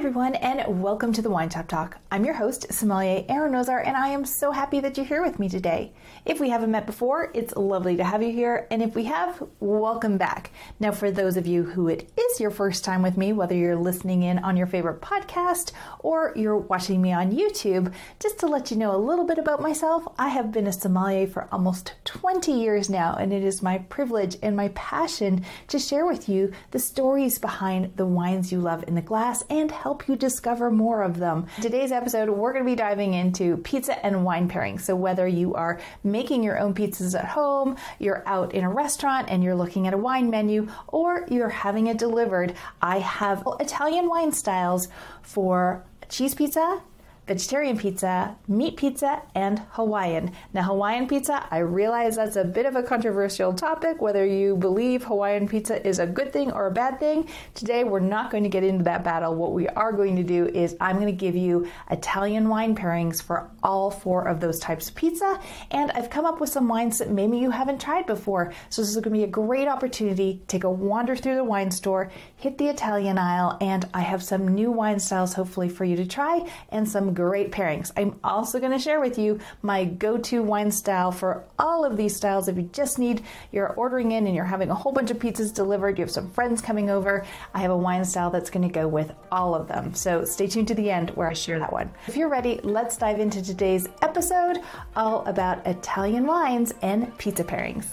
everyone, and welcome to the Wine Shop Talk. I'm your host, Sommelier Erin Rosar, and I am so happy that you're here with me today. If we haven't met before, it's lovely to have you here, and if we have, welcome back. Now, for those of you who it is your first time with me, whether you're listening in on your favorite podcast or you're watching me on YouTube, just to let you know a little bit about myself, I have been a sommelier for almost 20 years now, and it is my privilege and my passion to share with you the stories behind the wines you love in the glass and help you discover more of them. Today's episode, we're going to be diving into pizza and wine pairing. So, whether you are making your own pizzas at home, you're out in a restaurant and you're looking at a wine menu, or you're having it delivered, I have Italian wine styles for cheese pizza, vegetarian pizza, meat pizza, and Hawaiian. Now, Hawaiian pizza, I realize that's a bit of a controversial topic, whether you believe Hawaiian pizza is a good thing or a bad thing. Today, we're not going to get into that battle. What we are going to do is I'm going to give you Italian wine pairings for all four of those types of pizza, and I've come up with some wines that maybe you haven't tried before. So, this is going to be a great opportunity. Take a wander through the wine store, hit the Italian aisle, and I have some new wine styles hopefully for you to try and some great pairings. I'm also going to share with you my go to wine style for all of these styles. If you just need, you're ordering in and you're having a whole bunch of pizzas delivered, you have some friends coming over, I have a wine style that's going to go with all of them. So stay tuned to the end where I share that one. If you're ready, let's dive into today's episode all about Italian wines and pizza pairings.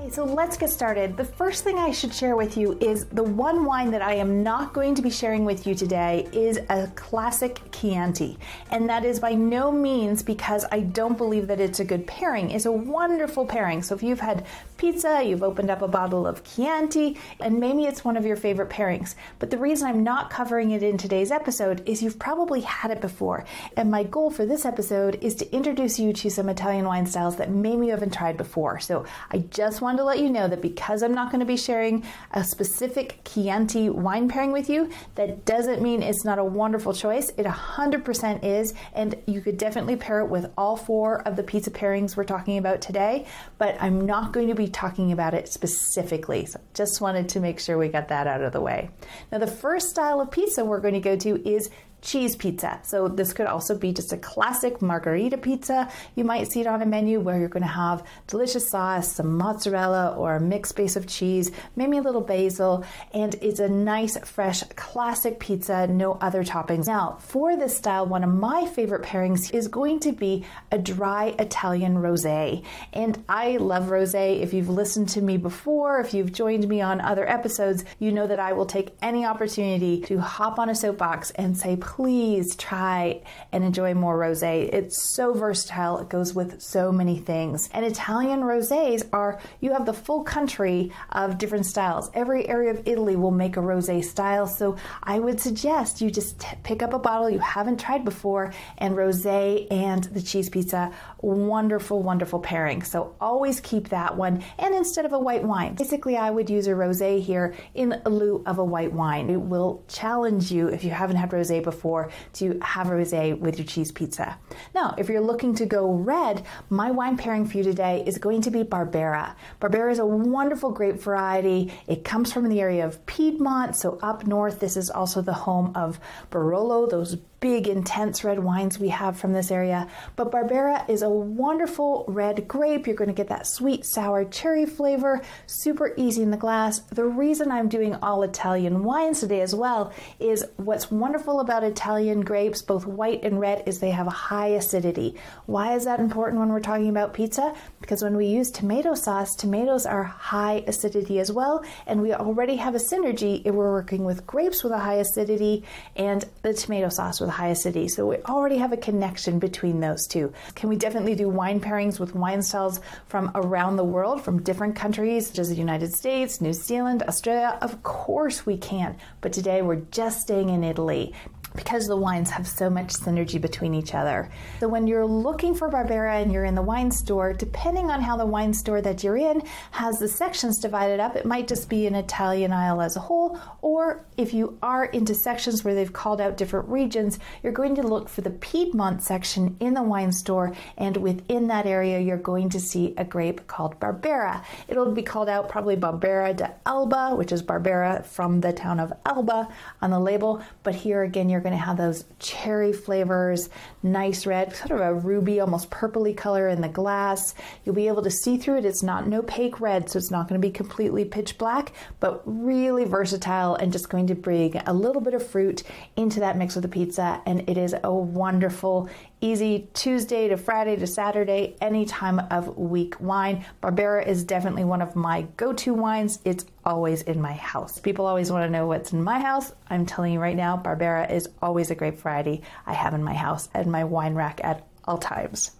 Okay, so let's get started. The first thing I should share with you is the one wine that I am not going to be sharing with you today is a classic Chianti. And that is by no means because I don't believe that it's a good pairing. It's a wonderful pairing. So if you've had pizza, you've opened up a bottle of Chianti, and maybe it's one of your favorite pairings. But the reason I'm not covering it in today's episode is you've probably had it before. And my goal for this episode is to introduce you to some Italian wine styles that maybe you haven't tried before. So I just wanted to let you know that because I'm not going to be sharing a specific Chianti wine pairing with you, that doesn't mean it's not a wonderful choice. It 100% is, and you could definitely pair it with all four of the pizza pairings we're talking about today, but I'm not going to be talking about it specifically. So just wanted to make sure we got that out of the way. Now, the first style of pizza we're going to go to is cheese pizza. So this could also be just a classic margherita pizza. You might see it on a menu where you're going to have delicious sauce, some mozzarella or a mixed base of cheese, maybe a little basil, and it's a nice fresh classic pizza, no other toppings. Now, for this style, one of my favorite pairings is going to be a dry Italian rosé. And I love rosé. If you've listened to me before, if you've joined me on other episodes, you know that I will take any opportunity to hop on a soapbox and say please try and enjoy more rosé. It's so versatile. It goes with so many things. And Italian rosés are you have the full country of different styles. Every area of Italy will make a rosé style. So I would suggest you just t- pick up a bottle you haven't tried before and rosé and the cheese pizza wonderful wonderful pairing. So always keep that one and instead of a white wine. Basically I would use a rosé here in lieu of a white wine. It will challenge you if you haven't had rosé before before to have a rosé with your cheese pizza. Now, if you're looking to go red, my wine pairing for you today is going to be Barbera. Barbera is a wonderful grape variety. It comes from the area of Piedmont, so up north. This is also the home of Barolo, those big, intense red wines we have from this area. But Barbera is a wonderful red grape. You're going to get that sweet, sour cherry flavor, super easy in the glass. The reason I'm doing all Italian wines today as well is what's wonderful about Italian grapes, both white and red, is they have a high acidity. Why is that important when we're talking about pizza? Because when we use tomato sauce, tomatoes are high acidity as well, and we already have a synergy if we're working with grapes with a high acidity and the tomato sauce with the high acidity. So we already have a connection between those two. Can we definitely do wine pairings with wine styles from around the world, from different countries, such as the United States, New Zealand, Australia? Of course we can. But today we're just staying in Italy. Because the wines have so much synergy between each other. So when you're looking for Barbera and you're in the wine store, depending on how the wine store that you're in has the sections divided up, it might just be an Italian aisle as a whole, or if you are into sections where they've called out different regions, you're going to look for the Piedmont section in the wine store, and within that area, you're going to see a grape called Barbera. It'll be called out probably Barbera de Alba, which is Barbera from the town of Alba on the label, but here again, you're going to have those cherry flavors, nice red, sort of a ruby, almost purpley color in the glass. You'll be able to see through it. It's not an opaque red, so it's not going to be completely pitch black, but really versatile and just going to bring a little bit of fruit into that mix of the pizza. And it is a wonderful, easy Tuesday to Friday to Saturday, any time of week wine. Barbera is definitely one of my go to wines. It's always in my house. People always want to know what's in my house. I'm telling you right now, Barbera is always a grape variety I have in my house and my wine rack at all times.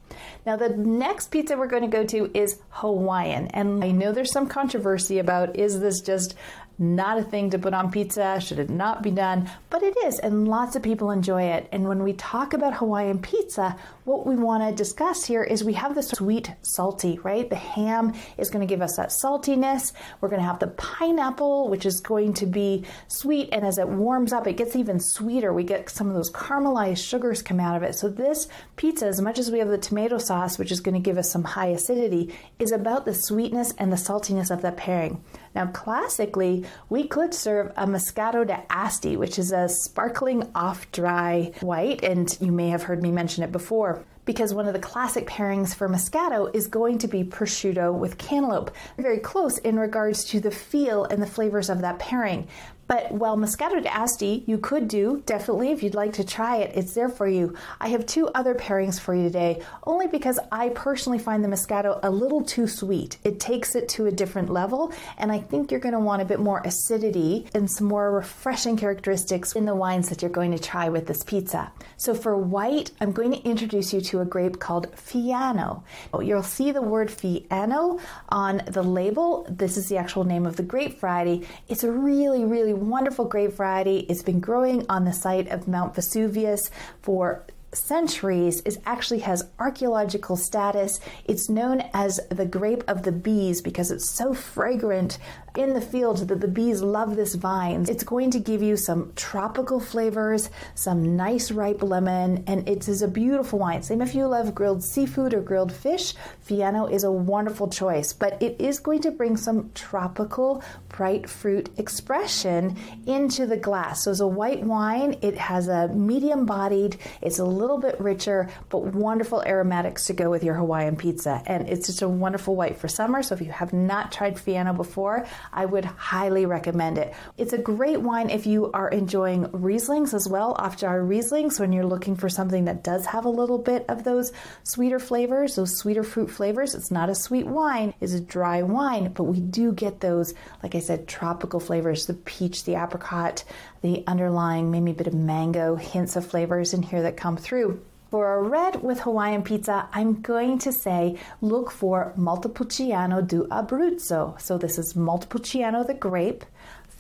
Now, the next pizza we're going to go to is Hawaiian. And I know there's some controversy about is this just not a thing to put on pizza. Should it not be done? But it is, and lots of people enjoy it. And when we talk about Hawaiian pizza, what we want to discuss here is we have the sweet, salty, right? The ham is going to give us that saltiness. We're going to have the pineapple, which is going to be sweet. And as it warms up, it gets even sweeter. We get some of those caramelized sugars come out of it. So this pizza, as much as we have the tomato sauce, which is going to give us some high acidity, is about the sweetness and the saltiness of that pairing. Now, classically, we could serve a Moscato d'Asti, which is a sparkling off dry white, and you may have heard me mention it before because one of the classic pairings for Moscato is going to be prosciutto with cantaloupe. Very close in regards to the feel and the flavors of that pairing. But while Moscato d'Asti, you could do definitely if you'd like to try it, it's there for you. I have two other pairings for you today, only because I personally find the Moscato a little too sweet. It takes it to a different level, and I think you're going to want a bit more acidity and some more refreshing characteristics in the wines that you're going to try with this pizza. So for white, I'm going to introduce you to a grape called Fiano. Oh, you'll see the word Fiano on the label. This is the actual name of the grape variety. It's a really, really wonderful grape variety. It's been growing on the site of Mount Vesuvius for centuries is actually has archaeological status. It's known as the grape of the bees because it's so fragrant in the field that the bees love this vine. It's going to give you some tropical flavors, some nice ripe lemon, and it is a beautiful wine. Same if you love grilled seafood or grilled fish, Fiano is a wonderful choice, but it is going to bring some tropical bright fruit expression into the glass. So as a white wine, it has a medium bodied, it's a little bit richer, but wonderful aromatics to go with your Hawaiian pizza. And it's just a wonderful white for summer. So if you have not tried Fiano before, I would highly recommend it. It's a great wine if you are enjoying Rieslings as well, off dry Rieslings, when you're looking for something that does have a little bit of those sweeter flavors, those sweeter fruit flavors. It's not a sweet wine, it's a dry wine, but we do get those, like I said, tropical flavors the peach, the apricot, the underlying maybe a bit of mango, hints of flavors in here that come through. For a red with Hawaiian pizza, I'm going to say look for Montepulciano d'Abruzzo. So this is Montepulciano the grape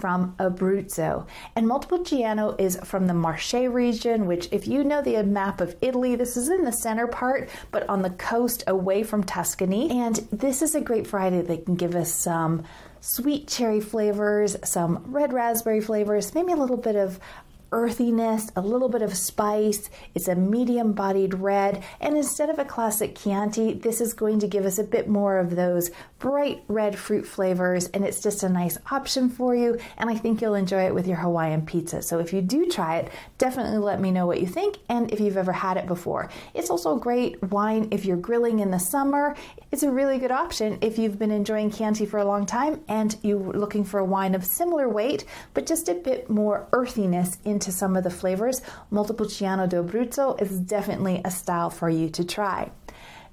from Abruzzo. And Montepulciano is from the Marche region, which, if you know the map of Italy, this is in the center part, but on the coast away from Tuscany. And this is a great variety that can give us some sweet cherry flavors, some red raspberry flavors, maybe a little bit of earthiness, a little bit of spice. It's a medium bodied red. And instead of a classic Chianti, this is going to give us a bit more of those bright red fruit flavors. And it's just a nice option for you. And I think you'll enjoy it with your Hawaiian pizza. So if you do try it, definitely let me know what you think and if you've ever had it before. It's also a great wine if you're grilling in the summer. It's a really good option if you've been enjoying Chianti for a long time and you're looking for a wine of similar weight, but just a bit more earthiness into some of the flavors, Montepulciano d'Abruzzo is definitely a style for you to try.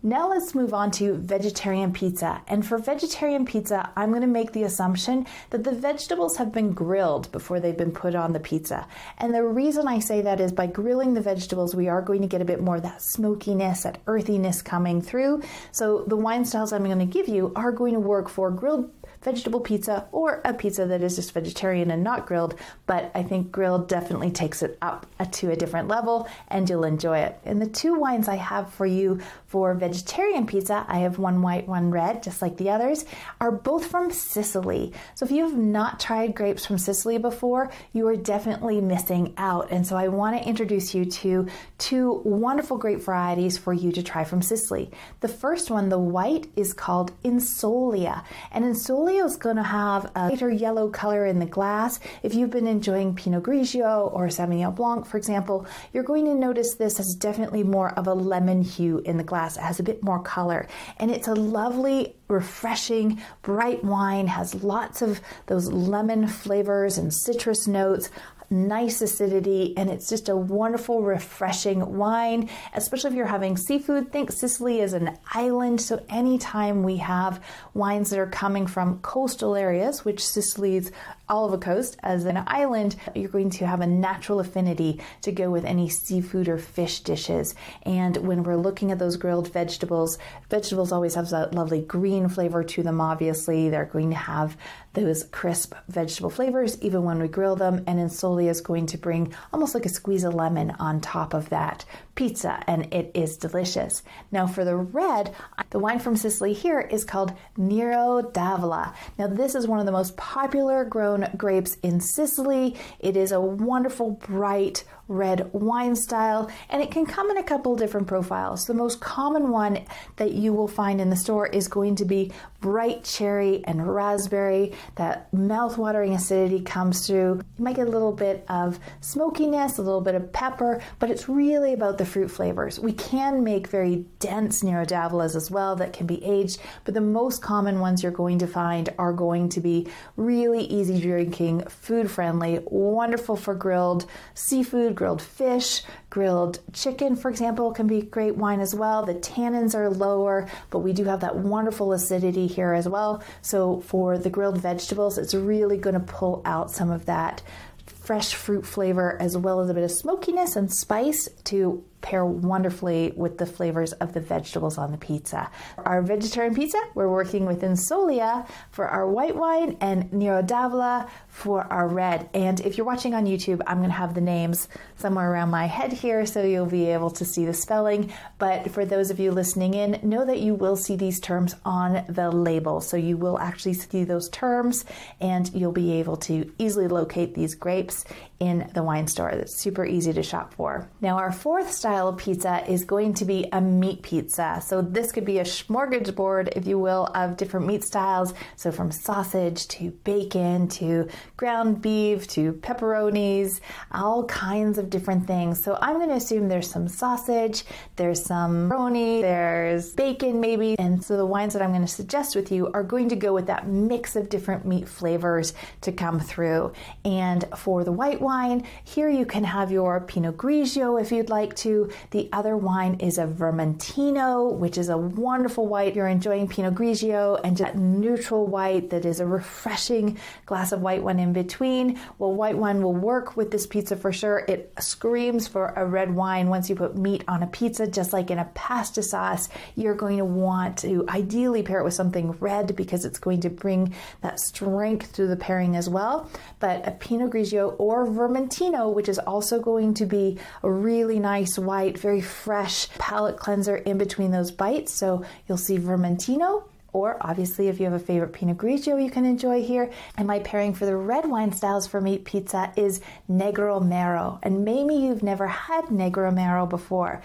Now let's move on to vegetarian pizza. And for vegetarian pizza, I'm going to make the assumption that the vegetables have been grilled before they've been put on the pizza. And the reason I say that is by grilling the vegetables, we are going to get a bit more of that smokiness, that earthiness coming through. So the wine styles I'm going to give you are going to work for grilled vegetable pizza or a pizza that is just vegetarian and not grilled, but I think grilled definitely takes it up to a different level and you'll enjoy it. And the two wines I have for you for vegetarian pizza, I have one white, one red, just like the others, are both from Sicily. So if you have not tried grapes from Sicily before, you are definitely missing out. And so I want to introduce you to two wonderful grape varieties for you to try from Sicily. The first one, the white, is called Insolia. And Insolia is going to have a lighter yellow color in the glass. If you've been enjoying Pinot Grigio or Sauvignon Blanc, for example, you're going to notice this has definitely more of a lemon hue in the glass. It has a bit more color, and it's a lovely refreshing, bright wine, has lots of those lemon flavors and citrus notes, nice acidity, and it's just a wonderful, refreshing wine, especially if you're having seafood. Think Sicily is an island, so anytime we have wines that are coming from coastal areas, which Sicily's Olive Coast as an island, you're going to have a natural affinity to go with any seafood or fish dishes. And when we're looking at those grilled vegetables, vegetables always have that lovely green flavor to them, obviously. They're going to have those crisp vegetable flavors even when we grill them. And Is going to bring almost like a squeeze of lemon on top of that pizza, and it is delicious. Now, for the red, the wine from Sicily here is called Nero d'Avola. Now, this is one of the most popular grown grapes in Sicily. It is a wonderful, bright, red wine style, and it can come in a couple different profiles. The most common one that you will find in the store is going to be bright cherry and raspberry. That mouth-watering acidity comes through. You might get a little bit of smokiness, a little bit of pepper, but it's really about the fruit flavors. We can make very dense Nero as well that can be aged, but the most common ones you're going to find are going to be really easy drinking, food friendly, wonderful for grilled seafood, grilled fish, grilled chicken, for example, can be great wine as well. The tannins are lower, but we do have that wonderful acidity here as well. So for the grilled vegetables, it's really going to pull out some of that fresh fruit flavor as well as a bit of smokiness and spice to pair wonderfully with the flavors of the vegetables on the pizza. Our vegetarian pizza, we're working with Insolia for our white wine and Nero d'Avola for our red. And if you're watching on YouTube, I'm going to have the names somewhere around my head here so you'll be able to see the spelling. But for those of you listening in, know that you will see these terms on the label. So you will actually see those terms and you'll be able to easily locate these grapes in the wine store. That's super easy to shop for. Now, our fourth style of pizza is going to be a meat pizza. So, this could be a smorgasbord, if you will, of different meat styles. So, from sausage to bacon to ground beef to pepperonis, all kinds of different things. So, I'm going to assume there's some sausage, there's some pepperoni, there's bacon maybe. And so, the wines that I'm going to suggest with you are going to go with that mix of different meat flavors to come through. And for the white wine. Here you can have your Pinot Grigio if you'd like to. The other wine is a Vermentino, which is a wonderful white. You're enjoying Pinot Grigio and that neutral white that is a refreshing glass of white wine in between. Well, white wine will work with this pizza for sure. It screams for a red wine once you put meat on a pizza, just like in a pasta sauce. You're going to want to ideally pair it with something red because it's going to bring that strength to the pairing as well. But a Pinot Grigio or Vermentino, which is also going to be a really nice white, very fresh palate cleanser in between those bites. So you'll see Vermentino or obviously if you have a favorite Pinot Grigio you can enjoy here. And my pairing for the red wine styles for meat pizza is Negro Amaro. And maybe you've never had Negro Amaro before.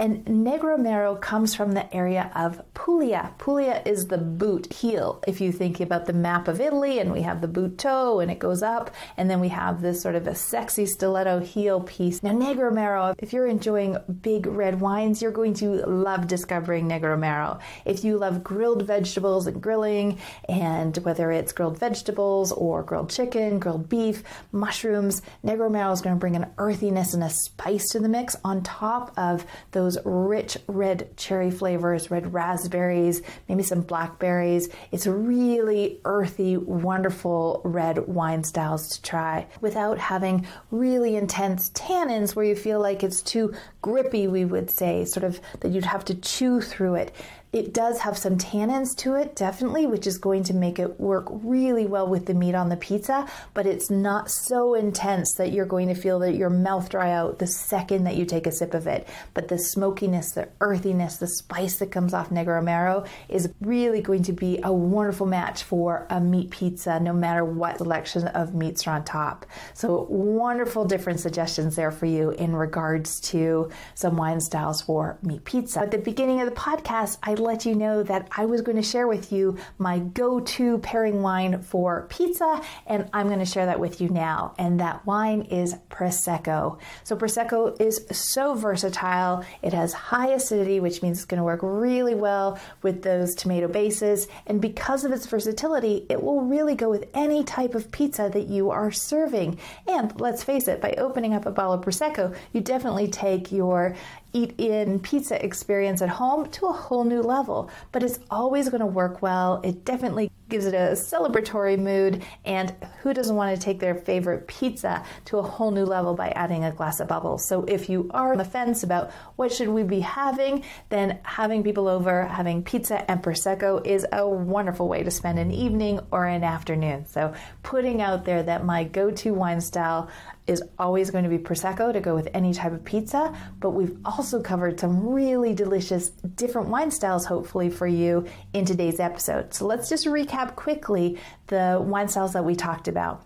And Negro Amaro comes from the area of Puglia. Puglia is the boot heel. If you think about the map of Italy, and we have the boot toe and it goes up, and then we have this sort of a sexy stiletto heel piece. Now, Negro Amaro, if you're enjoying big red wines, you're going to love discovering Negro Amaro. If you love grilled vegetables and grilling, and whether it's grilled vegetables or grilled chicken, grilled beef, mushrooms, Negro Amaro is going to bring an earthiness and a spice to the mix on top of those those rich red cherry flavors, red raspberries, maybe some blackberries. It's really earthy, wonderful red wine styles to try without having really intense tannins where you feel like it's too grippy, we would say, sort of that you'd have to chew through it. It does have some tannins to it, definitely, which is going to make it work really well with the meat on the pizza, but it's not so intense that you're going to feel that your mouth dry out the second that you take a sip of it. But the smokiness, the earthiness, the spice that comes off Negro Amaro is really going to be a wonderful match for a meat pizza, no matter what selection of meats are on top. So, wonderful different suggestions there for you in regards to some wine styles for meat pizza. At the beginning of the podcast, I let you know that I was going to share with you my go to pairing wine for pizza, and I'm going to share that with you now. And that wine is Prosecco. So, Prosecco is so versatile. It has high acidity, which means it's going to work really well with those tomato bases. And because of its versatility, it will really go with any type of pizza that you are serving. And let's face it, by opening up a bottle of Prosecco, you definitely take your eat in pizza experience at home to a whole new level. But it's always going to work well. It definitely gives it a celebratory mood. And who doesn't want to take their favorite pizza to a whole new level by adding a glass of bubbles? So if you are on the fence about what should we be having, then having people over, having pizza and prosecco is a wonderful way to spend an evening or an afternoon. So putting out there that my go-to wine style is always going to be Prosecco to go with any type of pizza, but we've covered some really delicious different wine styles, hopefully, for you in today's episode. So let's just recap quickly the wine styles that we talked about.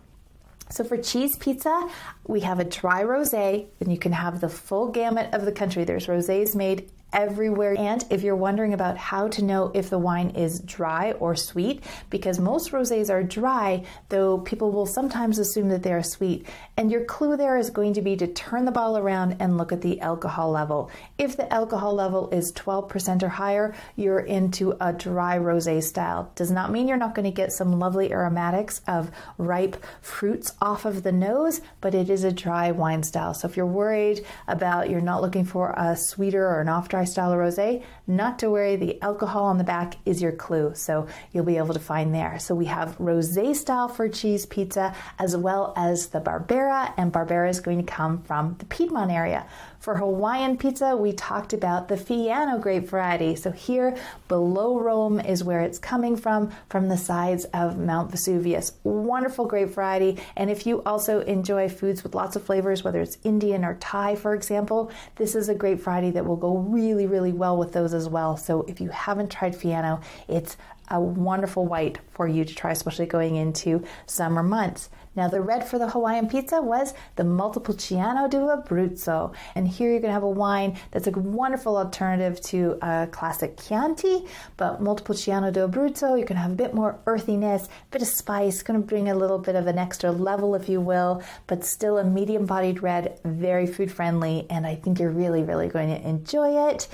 So for cheese pizza, we have a dry rosé, and you can have the full gamut of the country. There's rosés made everywhere. And if you're wondering about how to know if the wine is dry or sweet, because most rosés are dry, though people will sometimes assume that they are sweet. And your clue there is going to be to turn the bottle around and look at the alcohol level. If the alcohol level is 12% or higher, you're into a dry rosé style. Does not mean you're not going to get some lovely aromatics of ripe fruits off of the nose, but it is a dry wine style. So if you're worried about you're not looking for a sweeter or an off dry style rosé, not to worry, the alcohol on the back is your clue. So you'll be able to find there. So we have rosé style for cheese pizza as well as the Barbera, and Barbera is going to come from the Piedmont area. For Hawaiian pizza, we talked about the Fiano grape variety. So here below Rome is where it's coming from, from the sides of Mount Vesuvius. Wonderful grape variety. And if you also enjoy foods with lots of flavors, whether it's Indian or Thai, for example, this is a grape variety that will go really, really well with those as well. So if you haven't tried Fiano, it's a wonderful white for you to try, especially going into summer months. Now, the red for the Hawaiian pizza was the Montepulciano di Abruzzo. And here you're going to have a wine that's a wonderful alternative to a classic Chianti, but Montepulciano di Abruzzo, you can have a bit more earthiness, a bit of spice, going to bring a little bit of an extra level, if you will, but still a medium bodied red, very food friendly, and I think you're really, really going to enjoy it.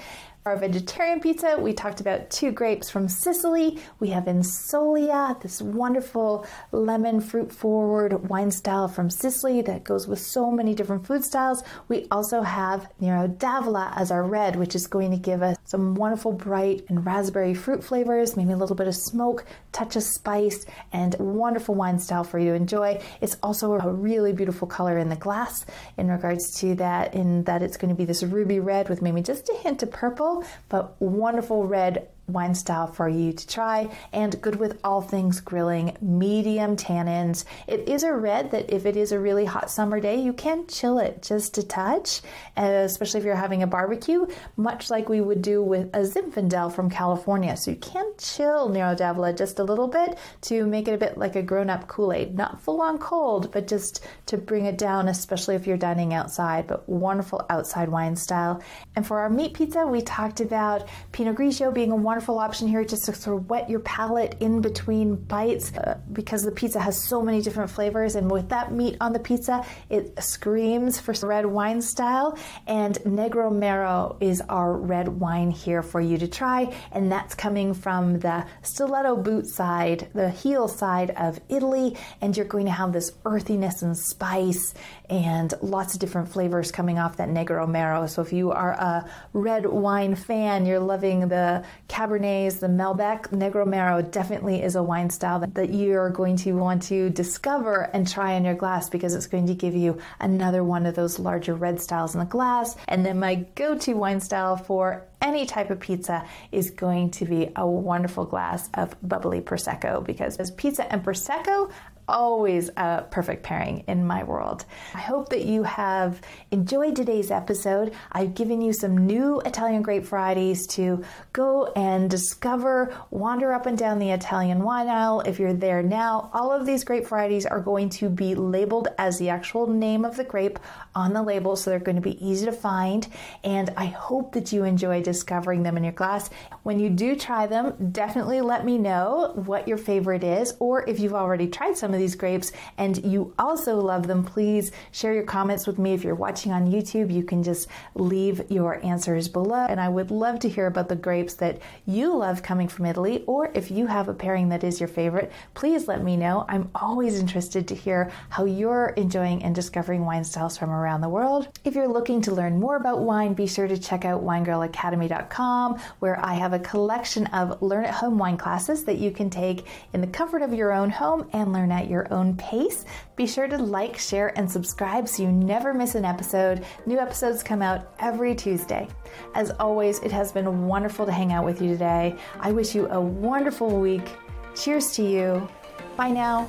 Our vegetarian pizza, we talked about two grapes from Sicily. We have Insolia, this wonderful lemon fruit forward wine style from Sicily that goes with so many different food styles. We also have Nero d'Avola as our red, which is going to give us some wonderful bright and raspberry fruit flavors, maybe a little bit of smoke, touch of spice, and wonderful wine style for you to enjoy. It's also a really beautiful color in the glass in regards to that, in that it's going to be this ruby red with maybe just a hint of purple but wonderful red wine style for you to try and good with all things grilling, medium tannins. It is a red that if it is a really hot summer day, you can chill it just a touch, uh, especially if you're having a barbecue, much like we would do with a Zinfandel from California. So you can chill Nero d'Avola just a little bit to make it a bit like a grown-up Kool-Aid, not full on cold, but just to bring it down, especially if you're dining outside, but wonderful outside wine style. And for our meat pizza, we talked about Pinot Grigio being a wonderful wonderful option here just to sort of wet your palate in between bites uh, because the pizza has so many different flavors. And with that meat on the pizza, it screams for red wine style. And Negro Amaro is our red wine here for you to try. And that's coming from the stiletto boot side, the heel side of Italy. And you're going to have this earthiness and spice and lots of different flavors coming off that Negro Amaro. So if you are a red wine fan, you're loving the Cabernets, the Malbec, Negro Amaro definitely is a wine style that, that you're going to want to discover and try in your glass because it's going to give you another one of those larger red styles in the glass. And then my go-to wine style for any type of pizza is going to be a wonderful glass of bubbly Prosecco because as pizza and Prosecco always a perfect pairing in my world. I hope that you have enjoyed today's episode. I've given you some new Italian grape varieties to go and discover, wander up and down the Italian wine aisle. If you're there now, all of these grape varieties are going to be labeled as the actual name of the grape on the label, so they're going to be easy to find. And I hope that you enjoy discovering them in your glass. When you do try them, definitely let me know what your favorite is, or if you've already tried some of of these grapes and you also love them, please share your comments with me. If you're watching on YouTube, you can just leave your answers below. And I would love to hear about the grapes that you love coming from Italy, or if you have a pairing that is your favorite, please let me know. I'm always interested to hear how you're enjoying and discovering wine styles from around the world. If you're looking to learn more about wine, be sure to check out winegirlacademy.com, where I have a collection of learn at home wine classes that you can take in the comfort of your own home and learn your own pace. Be sure to like, share, and subscribe so you never miss an episode. New episodes come out every Tuesday. As always, it has been wonderful to hang out with you today. I wish you a wonderful week. Cheers to you. Bye now.